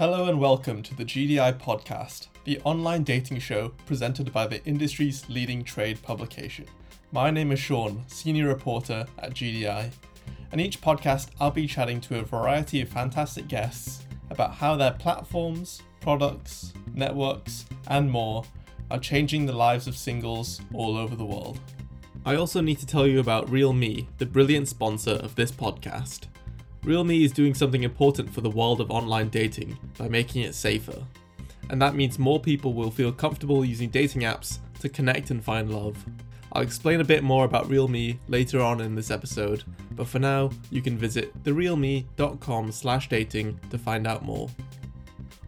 Hello and welcome to the GDI podcast, the online dating show presented by the industry's leading trade publication. My name is Sean, senior reporter at GDI, and each podcast I'll be chatting to a variety of fantastic guests about how their platforms, products, networks, and more are changing the lives of singles all over the world. I also need to tell you about RealMe, the brilliant sponsor of this podcast. RealMe is doing something important for the world of online dating by making it safer. And that means more people will feel comfortable using dating apps to connect and find love. I'll explain a bit more about RealMe later on in this episode, but for now, you can visit therealme.com slash dating to find out more.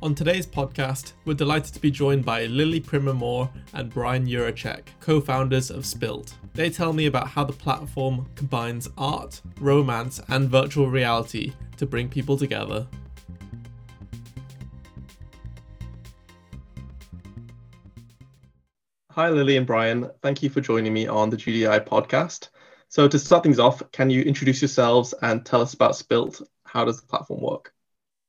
On today's podcast, we're delighted to be joined by Lily Primamore and Brian Yurachek, co-founders of Spilt. They tell me about how the platform combines art, romance, and virtual reality to bring people together. Hi, Lily and Brian. Thank you for joining me on the GDI podcast. So, to start things off, can you introduce yourselves and tell us about Spilt? How does the platform work?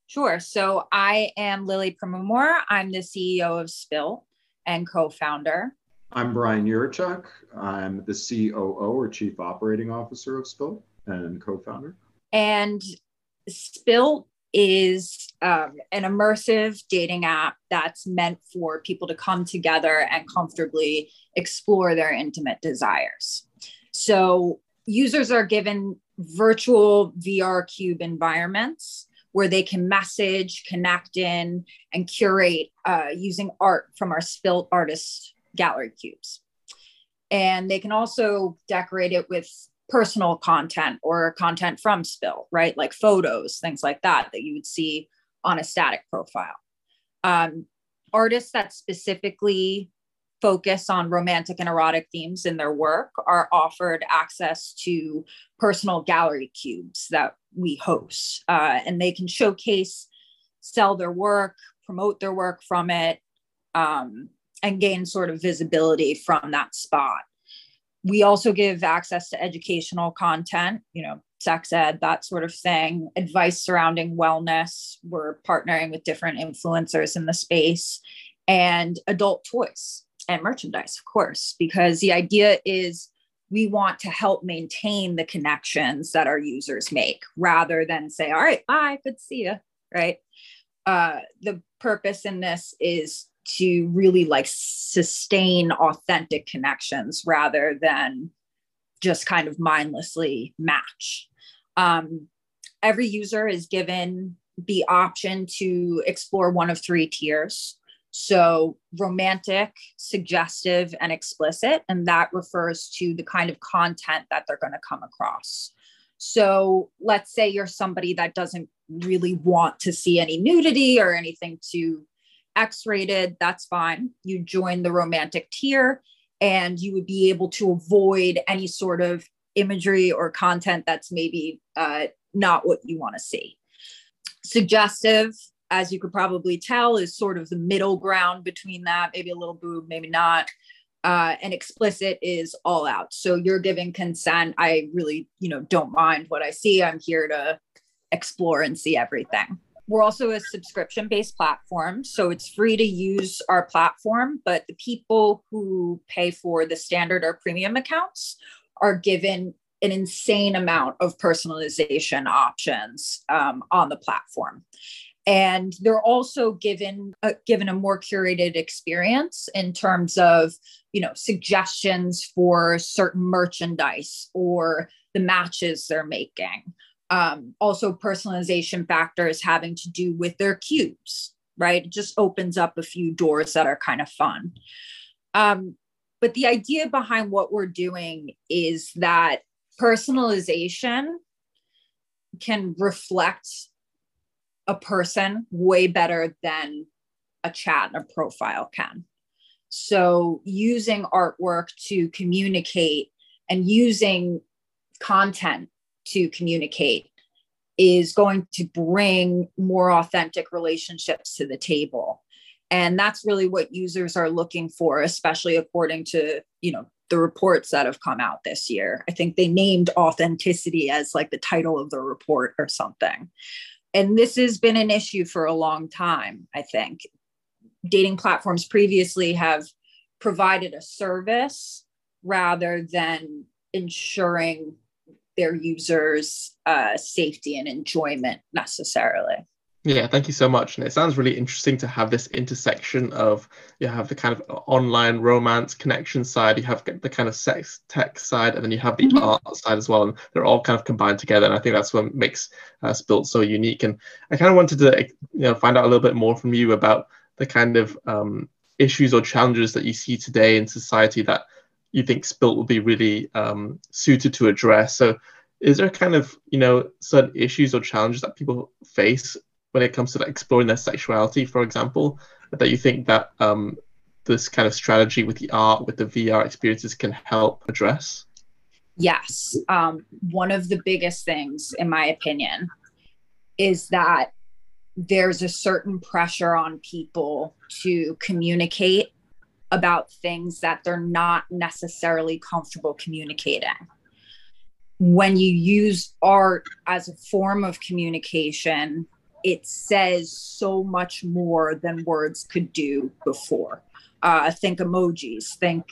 Sure. So, I am Lily Primamore. I'm the CEO of Spilt and co founder. I'm Brian Yurachek. I'm the COO or Chief Operating Officer of Spilt and co-founder. And Spilt is um, an immersive dating app that's meant for people to come together and comfortably explore their intimate desires. So users are given virtual VR cube environments where they can message, connect in, and curate uh, using art from our Spilt artists gallery cubes. And they can also decorate it with personal content or content from Spilt, right? Like photos, things like that, that you would see on a static profile. Um, artists that specifically focus on romantic and erotic themes in their work are offered access to personal gallery cubes that we host. Uh, and they can showcase, sell their work, promote their work from it, um, and gain sort of visibility from that spot. We also give access to educational content, you know, sex ed, that sort of thing, advice surrounding wellness. We're partnering with different influencers in the space and adult toys and merchandise, of course, because the idea is we want to help maintain the connections that our users make rather than say, all right, bye, good see you, right? Uh, the purpose in this is to really like sustain authentic connections rather than just kind of mindlessly match. Um, every user is given the option to explore one of three tiers. So, romantic, suggestive, and explicit. And that refers to the kind of content that they're going to come across. So, let's say you're somebody that doesn't really want to see any nudity or anything too X rated, that's fine. You join the romantic tier and you would be able to avoid any sort of imagery or content that's maybe uh, not what you want to see. Suggestive, as you could probably tell, is sort of the middle ground between that, maybe a little boob, maybe not. Uh, and explicit is all out. So you're giving consent. I really, you know, don't mind what I see. I'm here to explore and see everything. We're also a subscription based platform. So it's free to use our platform, but the people who pay for the standard or premium accounts are given an insane amount of personalization options um, on the platform and they're also given a, given a more curated experience in terms of you know suggestions for certain merchandise or the matches they're making um, also personalization factors having to do with their cubes, right? It just opens up a few doors that are kind of fun. Um, but the idea behind what we're doing is that personalization can reflect a person way better than a chat and a profile can. So, using artwork to communicate and using content to communicate is going to bring more authentic relationships to the table. And that's really what users are looking for especially according to you know the reports that have come out this year. I think they named authenticity as like the title of the report or something and this has been an issue for a long time, I think. Dating platforms previously have provided a service rather than ensuring their users' uh, safety and enjoyment necessarily. Yeah, thank you so much. And it sounds really interesting to have this intersection of you have the kind of online romance connection side, you have the kind of sex tech side, and then you have the mm-hmm. art side as well. And they're all kind of combined together. And I think that's what makes uh, Spilt so unique. And I kind of wanted to you know find out a little bit more from you about the kind of um, issues or challenges that you see today in society that you think Spilt will be really um, suited to address. So is there kind of you know certain issues or challenges that people face when it comes to like, exploring their sexuality, for example, that you think that um, this kind of strategy with the art, with the VR experiences can help address? Yes. Um, one of the biggest things, in my opinion, is that there's a certain pressure on people to communicate about things that they're not necessarily comfortable communicating. When you use art as a form of communication, it says so much more than words could do before. Uh, think emojis, think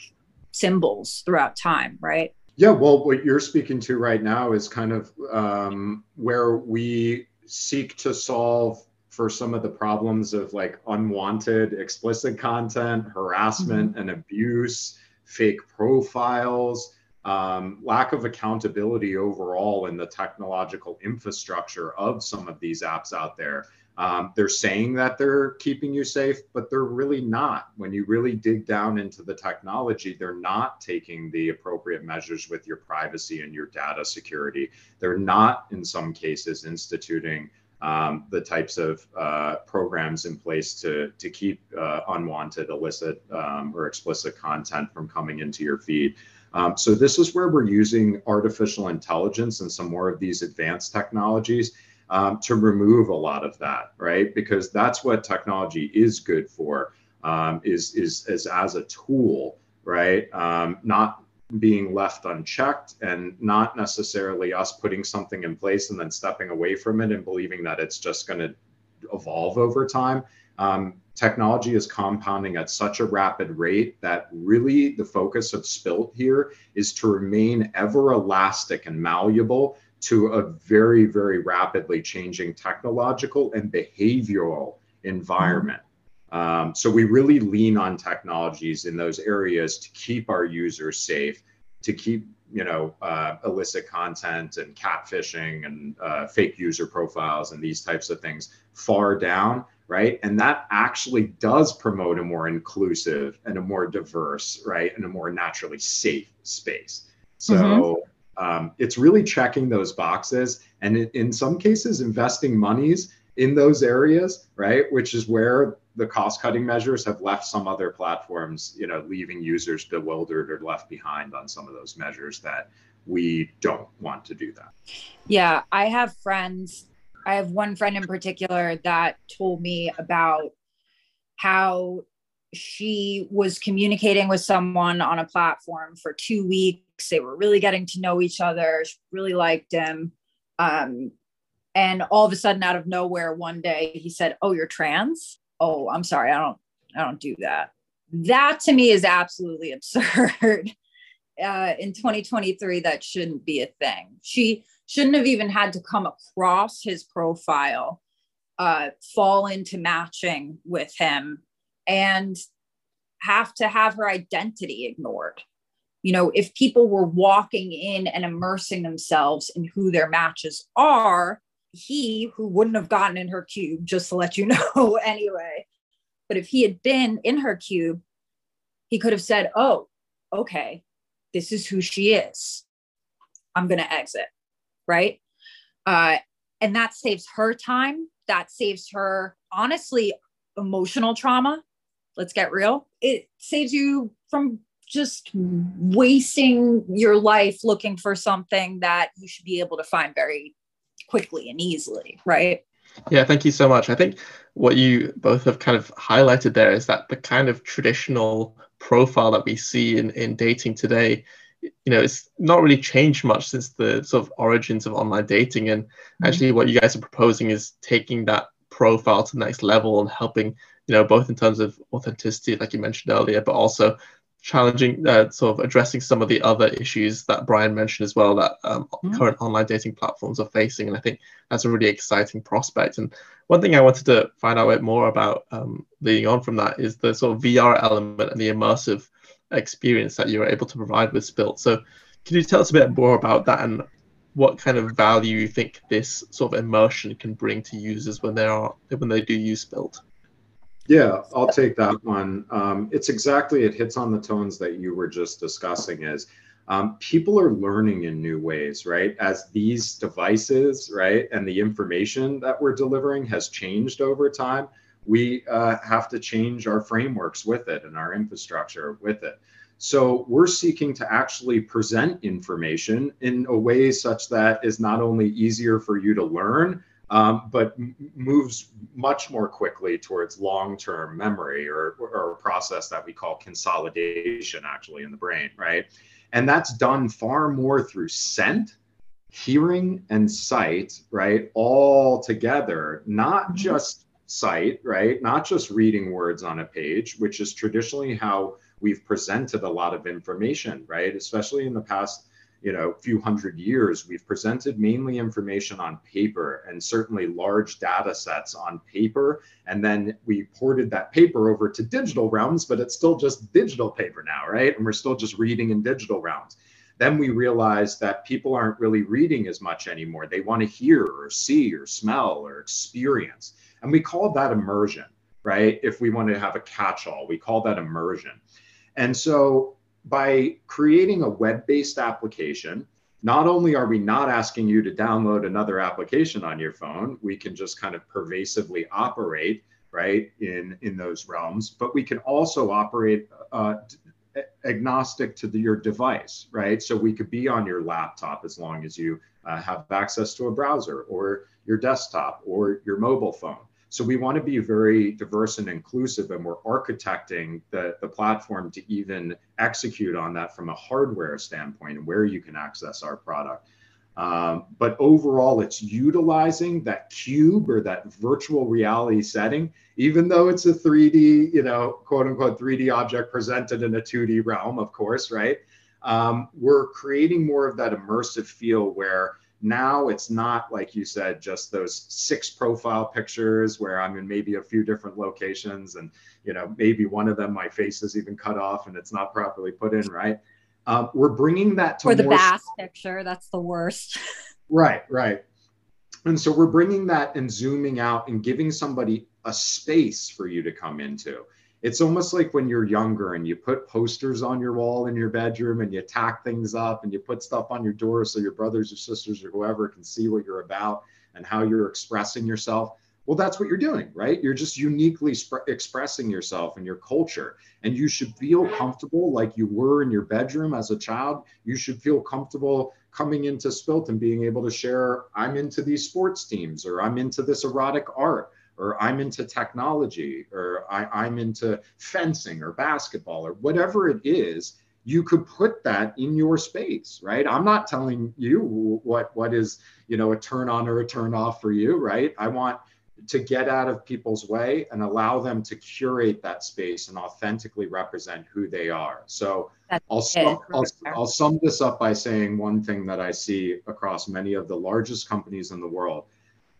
symbols throughout time, right? Yeah, well, what you're speaking to right now is kind of um, where we seek to solve for some of the problems of like unwanted explicit content, harassment mm-hmm. and abuse, fake profiles, um, lack of accountability overall in the technological infrastructure of some of these apps out there. Um, they're saying that they're keeping you safe, but they're really not. When you really dig down into the technology, they're not taking the appropriate measures with your privacy and your data security. They're not, in some cases, instituting um, the types of uh, programs in place to, to keep uh, unwanted, illicit, um, or explicit content from coming into your feed. Um, so this is where we're using artificial intelligence and some more of these advanced technologies um, to remove a lot of that, right? Because that's what technology is good for, um, is, is, is as a tool, right? Um, not being left unchecked and not necessarily us putting something in place and then stepping away from it and believing that it's just going to evolve over time. Um, technology is compounding at such a rapid rate that really the focus of Spilt here is to remain ever elastic and malleable to a very, very rapidly changing technological and behavioral environment. Um, so we really lean on technologies in those areas to keep our users safe, to keep you know uh, illicit content and catfishing and uh, fake user profiles and these types of things far down right and that actually does promote a more inclusive and a more diverse right and a more naturally safe space so mm-hmm. um, it's really checking those boxes and in, in some cases investing monies in those areas right which is where the cost cutting measures have left some other platforms, you know, leaving users bewildered or left behind on some of those measures that we don't want to do that. Yeah, I have friends. I have one friend in particular that told me about how she was communicating with someone on a platform for two weeks. They were really getting to know each other. She really liked him. Um, and all of a sudden, out of nowhere, one day he said, Oh, you're trans? oh i'm sorry i don't i don't do that that to me is absolutely absurd uh, in 2023 that shouldn't be a thing she shouldn't have even had to come across his profile uh, fall into matching with him and have to have her identity ignored you know if people were walking in and immersing themselves in who their matches are he who wouldn't have gotten in her cube, just to let you know anyway. But if he had been in her cube, he could have said, Oh, okay, this is who she is. I'm going to exit. Right. Uh, and that saves her time. That saves her, honestly, emotional trauma. Let's get real. It saves you from just wasting your life looking for something that you should be able to find very quickly and easily, right? Yeah, thank you so much. I think what you both have kind of highlighted there is that the kind of traditional profile that we see in, in dating today you know it's not really changed much since the sort of origins of online dating and mm-hmm. actually what you guys are proposing is taking that profile to the next level and helping you know both in terms of authenticity like you mentioned earlier but also challenging uh, sort of addressing some of the other issues that brian mentioned as well that um, mm-hmm. current online dating platforms are facing and i think that's a really exciting prospect and one thing i wanted to find out a bit more about um, leading on from that is the sort of vr element and the immersive experience that you're able to provide with Spilt. So, can you tell us a bit more about that and what kind of value you think this sort of immersion can bring to users when they are when they do use Spilt? Yeah, I'll take that one. Um, it's exactly it hits on the tones that you were just discussing. Is um, people are learning in new ways, right? As these devices, right, and the information that we're delivering has changed over time we uh, have to change our frameworks with it and our infrastructure with it. So we're seeking to actually present information in a way such that is not only easier for you to learn, um, but moves much more quickly towards long-term memory or, or a process that we call consolidation actually in the brain, right? And that's done far more through scent, hearing, and sight, right? All together, not mm-hmm. just sight, right? Not just reading words on a page, which is traditionally how we've presented a lot of information, right? Especially in the past, you know, few hundred years, we've presented mainly information on paper and certainly large data sets on paper. And then we ported that paper over to digital realms, but it's still just digital paper now, right? And we're still just reading in digital realms. Then we realized that people aren't really reading as much anymore. They want to hear or see or smell or experience. And we call that immersion, right? If we want to have a catch all, we call that immersion. And so by creating a web based application, not only are we not asking you to download another application on your phone, we can just kind of pervasively operate right in in those realms but we can also operate uh, agnostic to the, your device right so we could be on your laptop as long as you uh, have access to a browser or your desktop or your mobile phone so we want to be very diverse and inclusive, and we're architecting the, the platform to even execute on that from a hardware standpoint and where you can access our product. Um, but overall, it's utilizing that cube or that virtual reality setting, even though it's a 3D, you know, quote unquote 3D object presented in a 2D realm, of course, right? Um, we're creating more of that immersive feel where now it's not like you said, just those six profile pictures where I'm in maybe a few different locations and you know maybe one of them my face is even cut off and it's not properly put in right. Um, we're bringing that to or the bass picture. That's the worst. right, right. And so we're bringing that and zooming out and giving somebody a space for you to come into it's almost like when you're younger and you put posters on your wall in your bedroom and you tack things up and you put stuff on your door so your brothers or sisters or whoever can see what you're about and how you're expressing yourself. Well, that's what you're doing, right? You're just uniquely sp- expressing yourself and your culture. And you should feel comfortable like you were in your bedroom as a child. You should feel comfortable coming into Spilt and being able to share, I'm into these sports teams or I'm into this erotic art or I'm into technology, or I, am into fencing or basketball, or whatever it is, you could put that in your space, right? I'm not telling you what what is you know a turn on or a turn off for you, right? I want to get out of people's way and allow them to curate that space and authentically represent who they are. So I'll, sum, I'll, I'll sum this up by saying one thing that I see across many of the largest companies in the world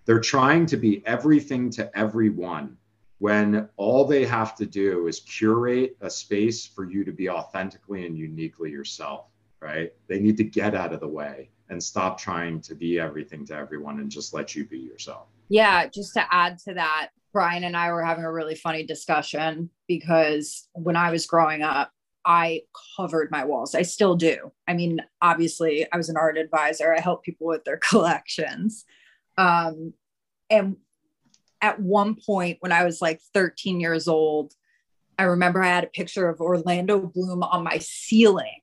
they're trying to be everything to everyone when all they have to do is curate a space for you to be authentically and uniquely yourself, right? They need to get out of the way and stop trying to be everything to everyone and just let you be yourself. Yeah, just to add to that, Brian and I were having a really funny discussion because when I was growing up, I covered my walls. I still do. I mean, obviously, I was an art advisor. I help people with their collections. Um, and at one point, when I was like 13 years old, I remember I had a picture of Orlando Bloom on my ceiling.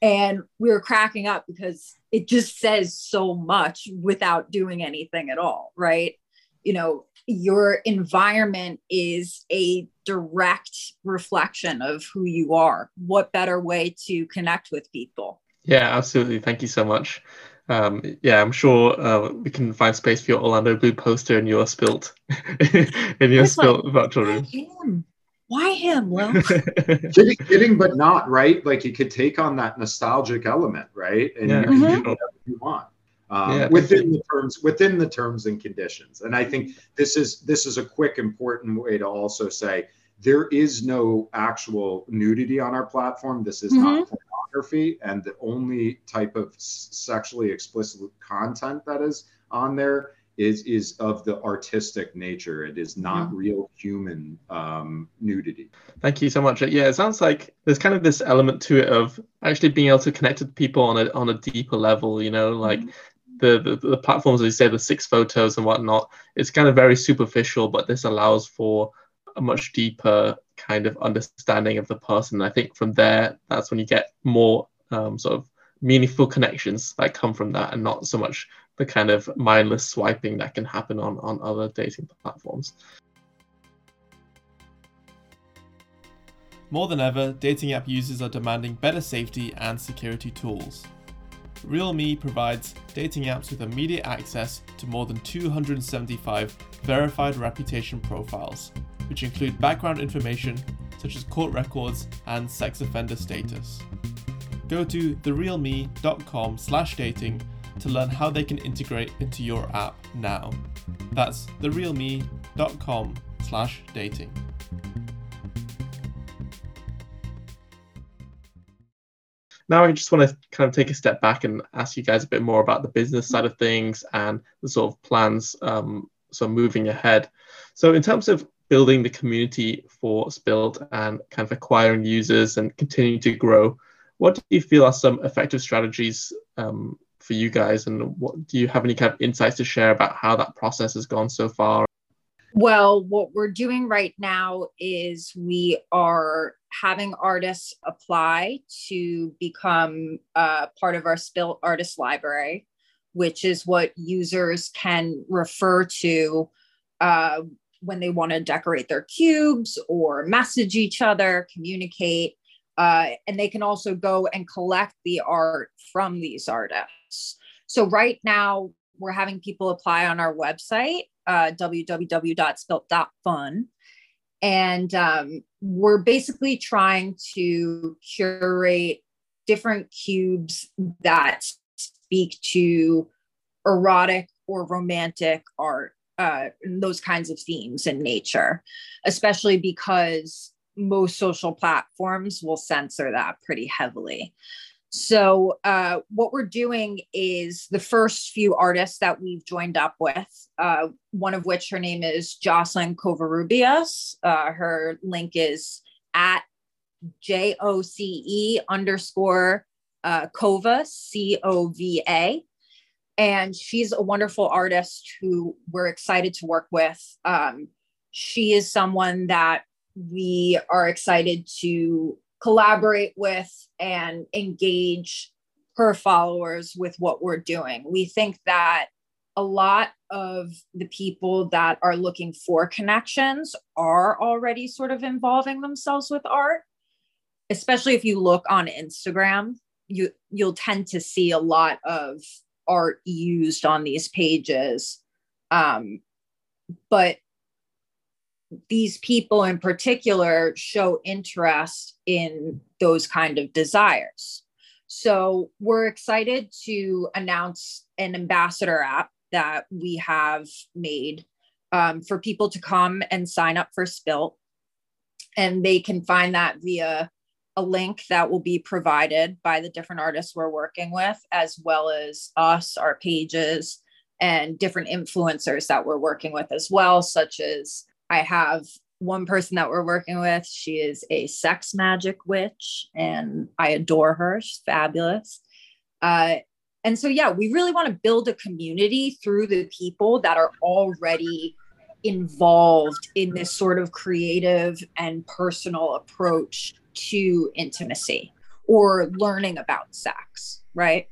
And we were cracking up because it just says so much without doing anything at all. Right. you know your environment is a direct reflection of who you are what better way to connect with people yeah absolutely thank you so much um, yeah, I'm sure uh, we can find space for your Orlando Bloom poster in your spilt in your spilt like, virtual room. Him? Why him? Well, kidding, kidding, but not right. Like you could take on that nostalgic element, right? And yeah. you can mm-hmm. do whatever you want. Um, yeah, within the terms within the terms and conditions and i think this is this is a quick important way to also say there is no actual nudity on our platform this is mm-hmm. not pornography and the only type of sexually explicit content that is on there is is of the artistic nature. It is not mm-hmm. real human um, nudity. Thank you so much. Yeah, it sounds like there's kind of this element to it of actually being able to connect with people on a on a deeper level. You know, like. Mm-hmm. The, the, the platforms, as you say, the six photos and whatnot, it's kind of very superficial, but this allows for a much deeper kind of understanding of the person. I think from there, that's when you get more um, sort of meaningful connections that come from that, and not so much the kind of mindless swiping that can happen on on other dating platforms. More than ever, dating app users are demanding better safety and security tools. RealMe provides dating apps with immediate access to more than 275 verified reputation profiles, which include background information such as court records and sex offender status. Go to therealme.com slash dating to learn how they can integrate into your app now. That's therealme.com slash dating. Now I just want to kind of take a step back and ask you guys a bit more about the business side of things and the sort of plans um, so moving ahead. So in terms of building the community for Spilt and kind of acquiring users and continuing to grow, what do you feel are some effective strategies um, for you guys? And what do you have any kind of insights to share about how that process has gone so far? Well, what we're doing right now is we are having artists apply to become uh, part of our Spilt Artist Library, which is what users can refer to uh, when they want to decorate their cubes or message each other, communicate. Uh, and they can also go and collect the art from these artists. So, right now, we're having people apply on our website, uh, www.spilt.fun. And um, we're basically trying to curate different cubes that speak to erotic or romantic art, uh, those kinds of themes in nature, especially because most social platforms will censor that pretty heavily. So, uh, what we're doing is the first few artists that we've joined up with, uh, one of which her name is Jocelyn Covarrubias. Uh, her link is at J O C E underscore uh, Cova, C O V A. And she's a wonderful artist who we're excited to work with. Um, she is someone that we are excited to collaborate with and engage her followers with what we're doing. We think that a lot of the people that are looking for connections are already sort of involving themselves with art especially if you look on instagram you you'll tend to see a lot of art used on these pages um, but these people in particular show interest in those kind of desires. So we're excited to announce an ambassador app that we have made um, for people to come and sign up for Spilt. And they can find that via a link that will be provided by the different artists we're working with, as well as us, our pages, and different influencers that we're working with as well, such as I have one person that we're working with. She is a sex magic witch, and I adore her. She's fabulous. Uh, and so, yeah, we really want to build a community through the people that are already involved in this sort of creative and personal approach to intimacy or learning about sex, right?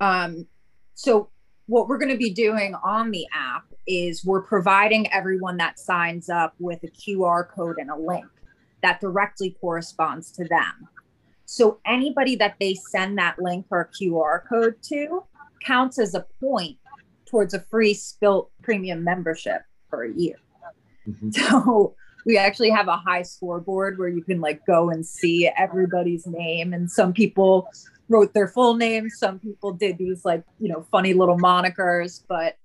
Um, so, what we're going to be doing on the app is we're providing everyone that signs up with a QR code and a link that directly corresponds to them. So anybody that they send that link or QR code to counts as a point towards a free Spilt premium membership for a year. Mm-hmm. So we actually have a high scoreboard where you can like go and see everybody's name and some people wrote their full names some people did these like you know funny little monikers but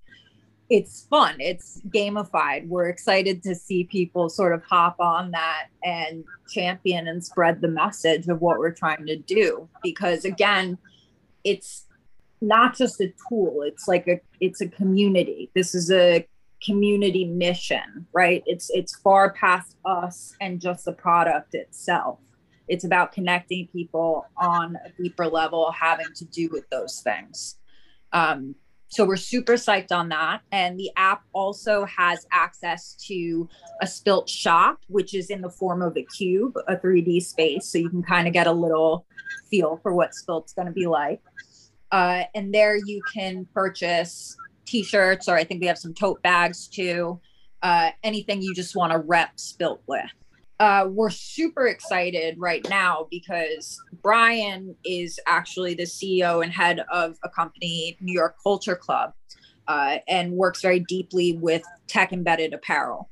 it's fun. It's gamified. We're excited to see people sort of hop on that and champion and spread the message of what we're trying to do because again it's not just a tool it's like a it's a community. This is a community mission right? It's it's far past us and just the product itself. It's about connecting people on a deeper level having to do with those things. Um, so we're super psyched on that. And the app also has access to a spilt shop which is in the form of a cube a 3d space. So you can kind of get a little feel for what spilt's going to be like. Uh, and there you can purchase t-shirts or i think we have some tote bags too. Uh, anything you just want to rep spilt with. Uh, we're super excited right now because brian is actually the ceo and head of a company new york culture club uh, and works very deeply with tech embedded apparel.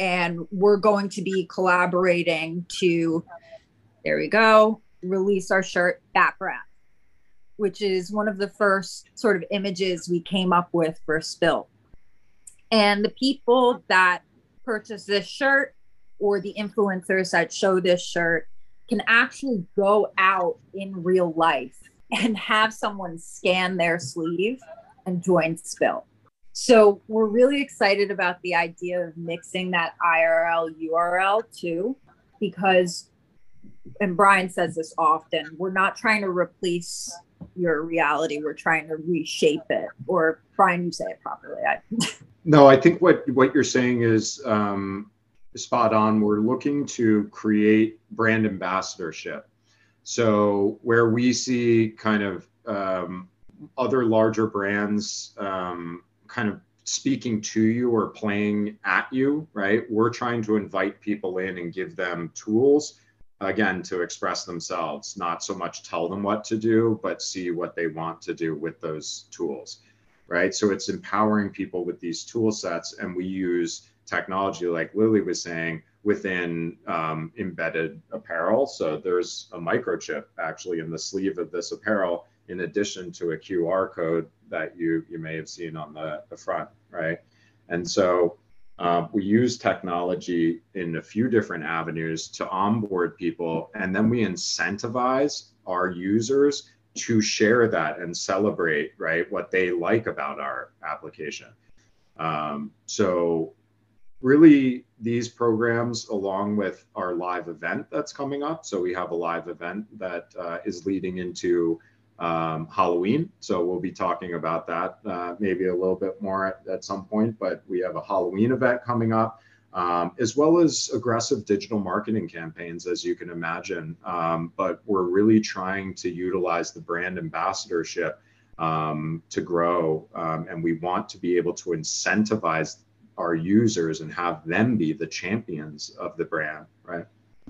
And we're going to be collaborating to there we go release our shirt background which is one of the first sort of images we came up with for Spilt. And the people that purchase this shirt or the influencers that show this shirt can actually go out in real life and have someone scan their sleeve and join Spilt. So we're really excited about the idea of mixing that IRL URL too, because, and Brian says this often, we're not trying to replace your reality. We're trying to reshape it. Or Brian, you say it properly. I... no, I think what what you're saying is um, spot on. We're looking to create brand ambassadorship. So where we see kind of um, other larger brands um, kind of speaking to you or playing at you, right? We're trying to invite people in and give them tools again to express themselves not so much tell them what to do but see what they want to do with those tools right? So it's empowering people with these tool sets and we use technology like lily was saying within um, embedded apparel. So there's a microchip actually in the sleeve of this apparel in addition to a qr code that you you may have seen on the, the front right? And so uh, we use technology in a few different avenues to onboard people, and then we incentivize our users to share that and celebrate right what they like about our application. Um, so, really, these programs, along with our live event that's coming up, so we have a live event that uh, is leading into um, Halloween. So we'll be talking about that uh, maybe a little bit more at, at, some point. But we have a Halloween event coming up, um, as well as aggressive digital marketing campaigns, as you can imagine. Um, but we're really trying to utilize the brand ambassadorship um, to grow, um, and we want to be able to incentivize our users and have them be the champions of the brand, right?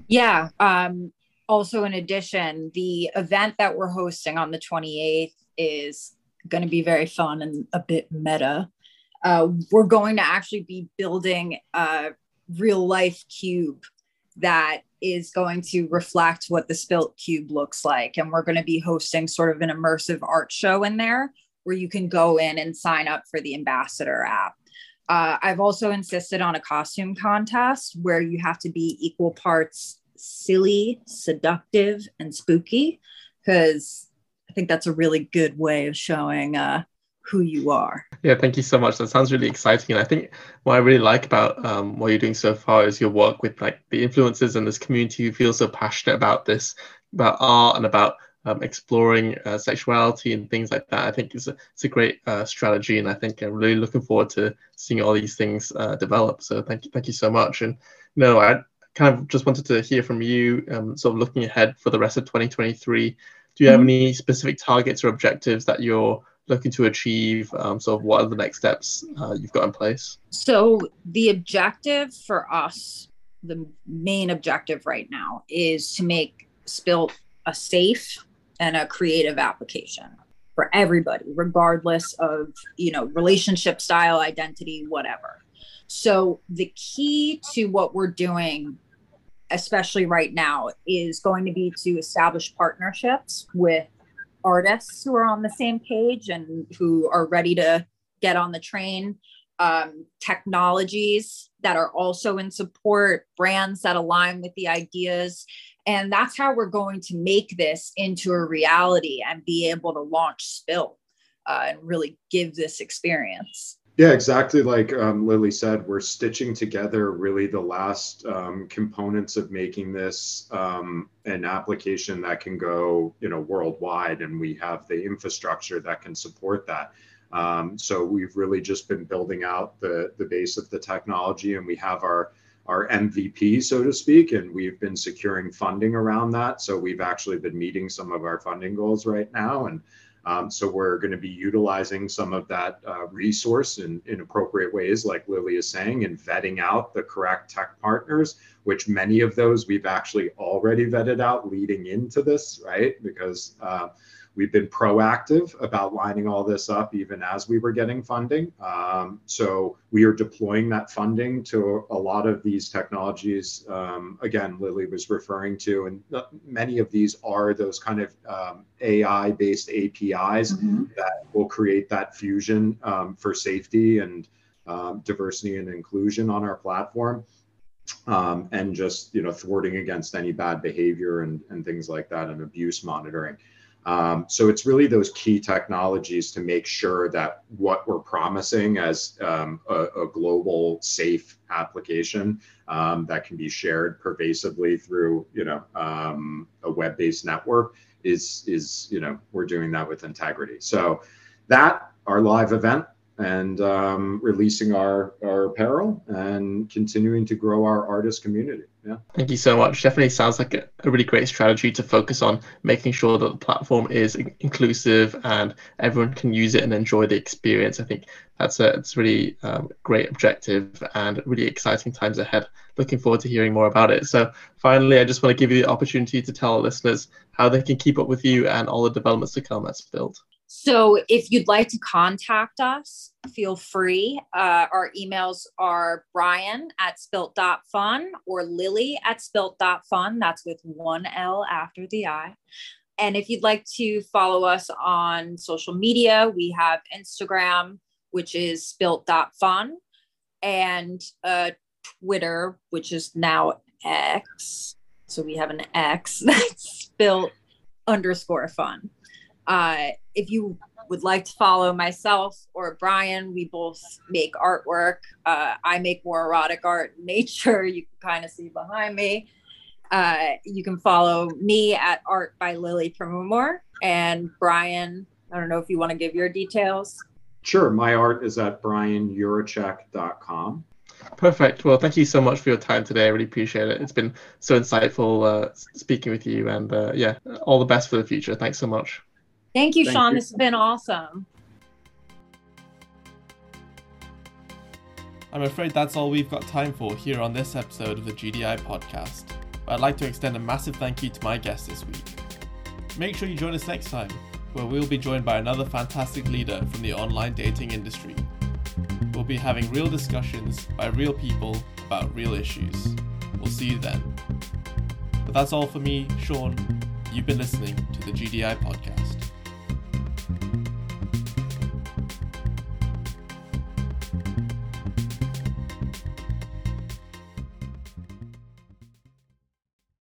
Yeah, um, also in addition the event that we're hosting on the 28th is going to be very fun and a bit meta. Uh, we're going to actually be building a real life cube that is going to reflect what the spilt cube looks like. And we're going to be hosting sort of an immersive art show in there where you can go in and sign up for the ambassador app. Uh, i've also insisted on a costume contest where you have to be equal parts silly, seductive, and spooky because I think that's a really good way of showing uh, who you are. Yeah, thank you so much. That sounds really exciting. And I think what I really like about um, what you're doing so far is your work with like the influencers and this community who feel so passionate about this, about art and about um, exploring uh, sexuality and things like that. I think it's a, it's a great uh, strategy, and I think I'm really looking forward to seeing all these things uh, develop. So thank you, thank you so much. And you know, I kind of just wanted to hear from you, um, sort of looking ahead for the rest of 2023. Do you have mm-hmm. any specific targets or objectives that you're looking to achieve? Um, sort of what are the next steps uh, you've got in place? So the objective for us, the main objective right now, is to make Spilt a safe and a creative application for everybody, regardless of you know relationship style, identity, whatever. So the key to what we're doing especially right now, is going to be to establish partnerships with artists who are on the same page and who are ready to get on the train. Um, technologies that are also in support, brands that align with the ideas. And that's how we're going to make this into a reality and be able to launch Spilt uh, and really give this experience. Yeah, exactly like um, Lily said, we're stitching together really the last um, components of making this um, an application that can go, you know, worldwide, and we have the infrastructure that can support that. Um, so we've really just been building out the the base of the technology, and we have our our MVP, so to speak, and we've been securing funding around that. So we've actually been meeting some of our funding goals right now, and um, so we're going to be utilizing some of that uh, resource in, in appropriate ways, like Lily is saying, and vetting out the correct tech partners, which many of those we've actually already vetted out leading into this, right? Because uh, We've been proactive about lining all this up even as we were getting funding. Um, so we are deploying that funding to a lot of these technologies. Um, again, Lily was referring to, and many of these are those kind of um, AI based APIs mm-hmm. that will create that fusion um, for safety and um, diversity and inclusion on our platform. Um, and just you know thwarting against any bad behavior and, and things like that and abuse monitoring um, so it's really those key technologies to make sure that what we're promising as um, a, a, global safe application um, that can be shared pervasively through you know um, a web-based network is is you know we're doing that with integrity. So that our live event and um, releasing our our apparel and continuing to grow our artist community. Yeah. Thank you so much. Definitely sounds like a, a, really great strategy to focus on making sure that the platform is inclusive and everyone can use it and enjoy the experience. I think that's a it's really um, great objective and really exciting times ahead. Looking forward to hearing more about it. So finally, I just want to give you the opportunity to tell our listeners how they can keep up with you and all the developments to come at Spilt. So if you'd like to contact us, feel free. Uh, our emails are brian at spilt.fun or lily at spilt.fun. That's with one L after the I. And if you'd like to follow us on social media, we have Instagram, which is spilt.fun, and uh, Twitter, which is now X. So we have an X that's spilt underscore fun. Uh, if you would like to follow myself or Brian, we both make artwork. Uh, I make more erotic art in nature. You can kind of see behind me. Uh, you can follow me at Art by Lily Primamore and Brian. I don't know if you want to give your details. Sure. My art is at brianyurachek.com. Perfect. Well, thank you so much for your time today. I really appreciate it. It's been so insightful uh, speaking with you, and uh, yeah, all the best for the future. Thanks so much. Thank you, Thank Sean. You. This has been awesome. I'm afraid that's all we've got time for here on this episode of the GDI podcast. But I'd like to extend a massive thank you to my guest this week. Make sure you join us next time, where we'll be joined by another fantastic leader from the online dating industry. We'll be having real discussions by real people about real issues. We'll see you then. But that's all for me, Sean. You've been listening to the GDI podcast.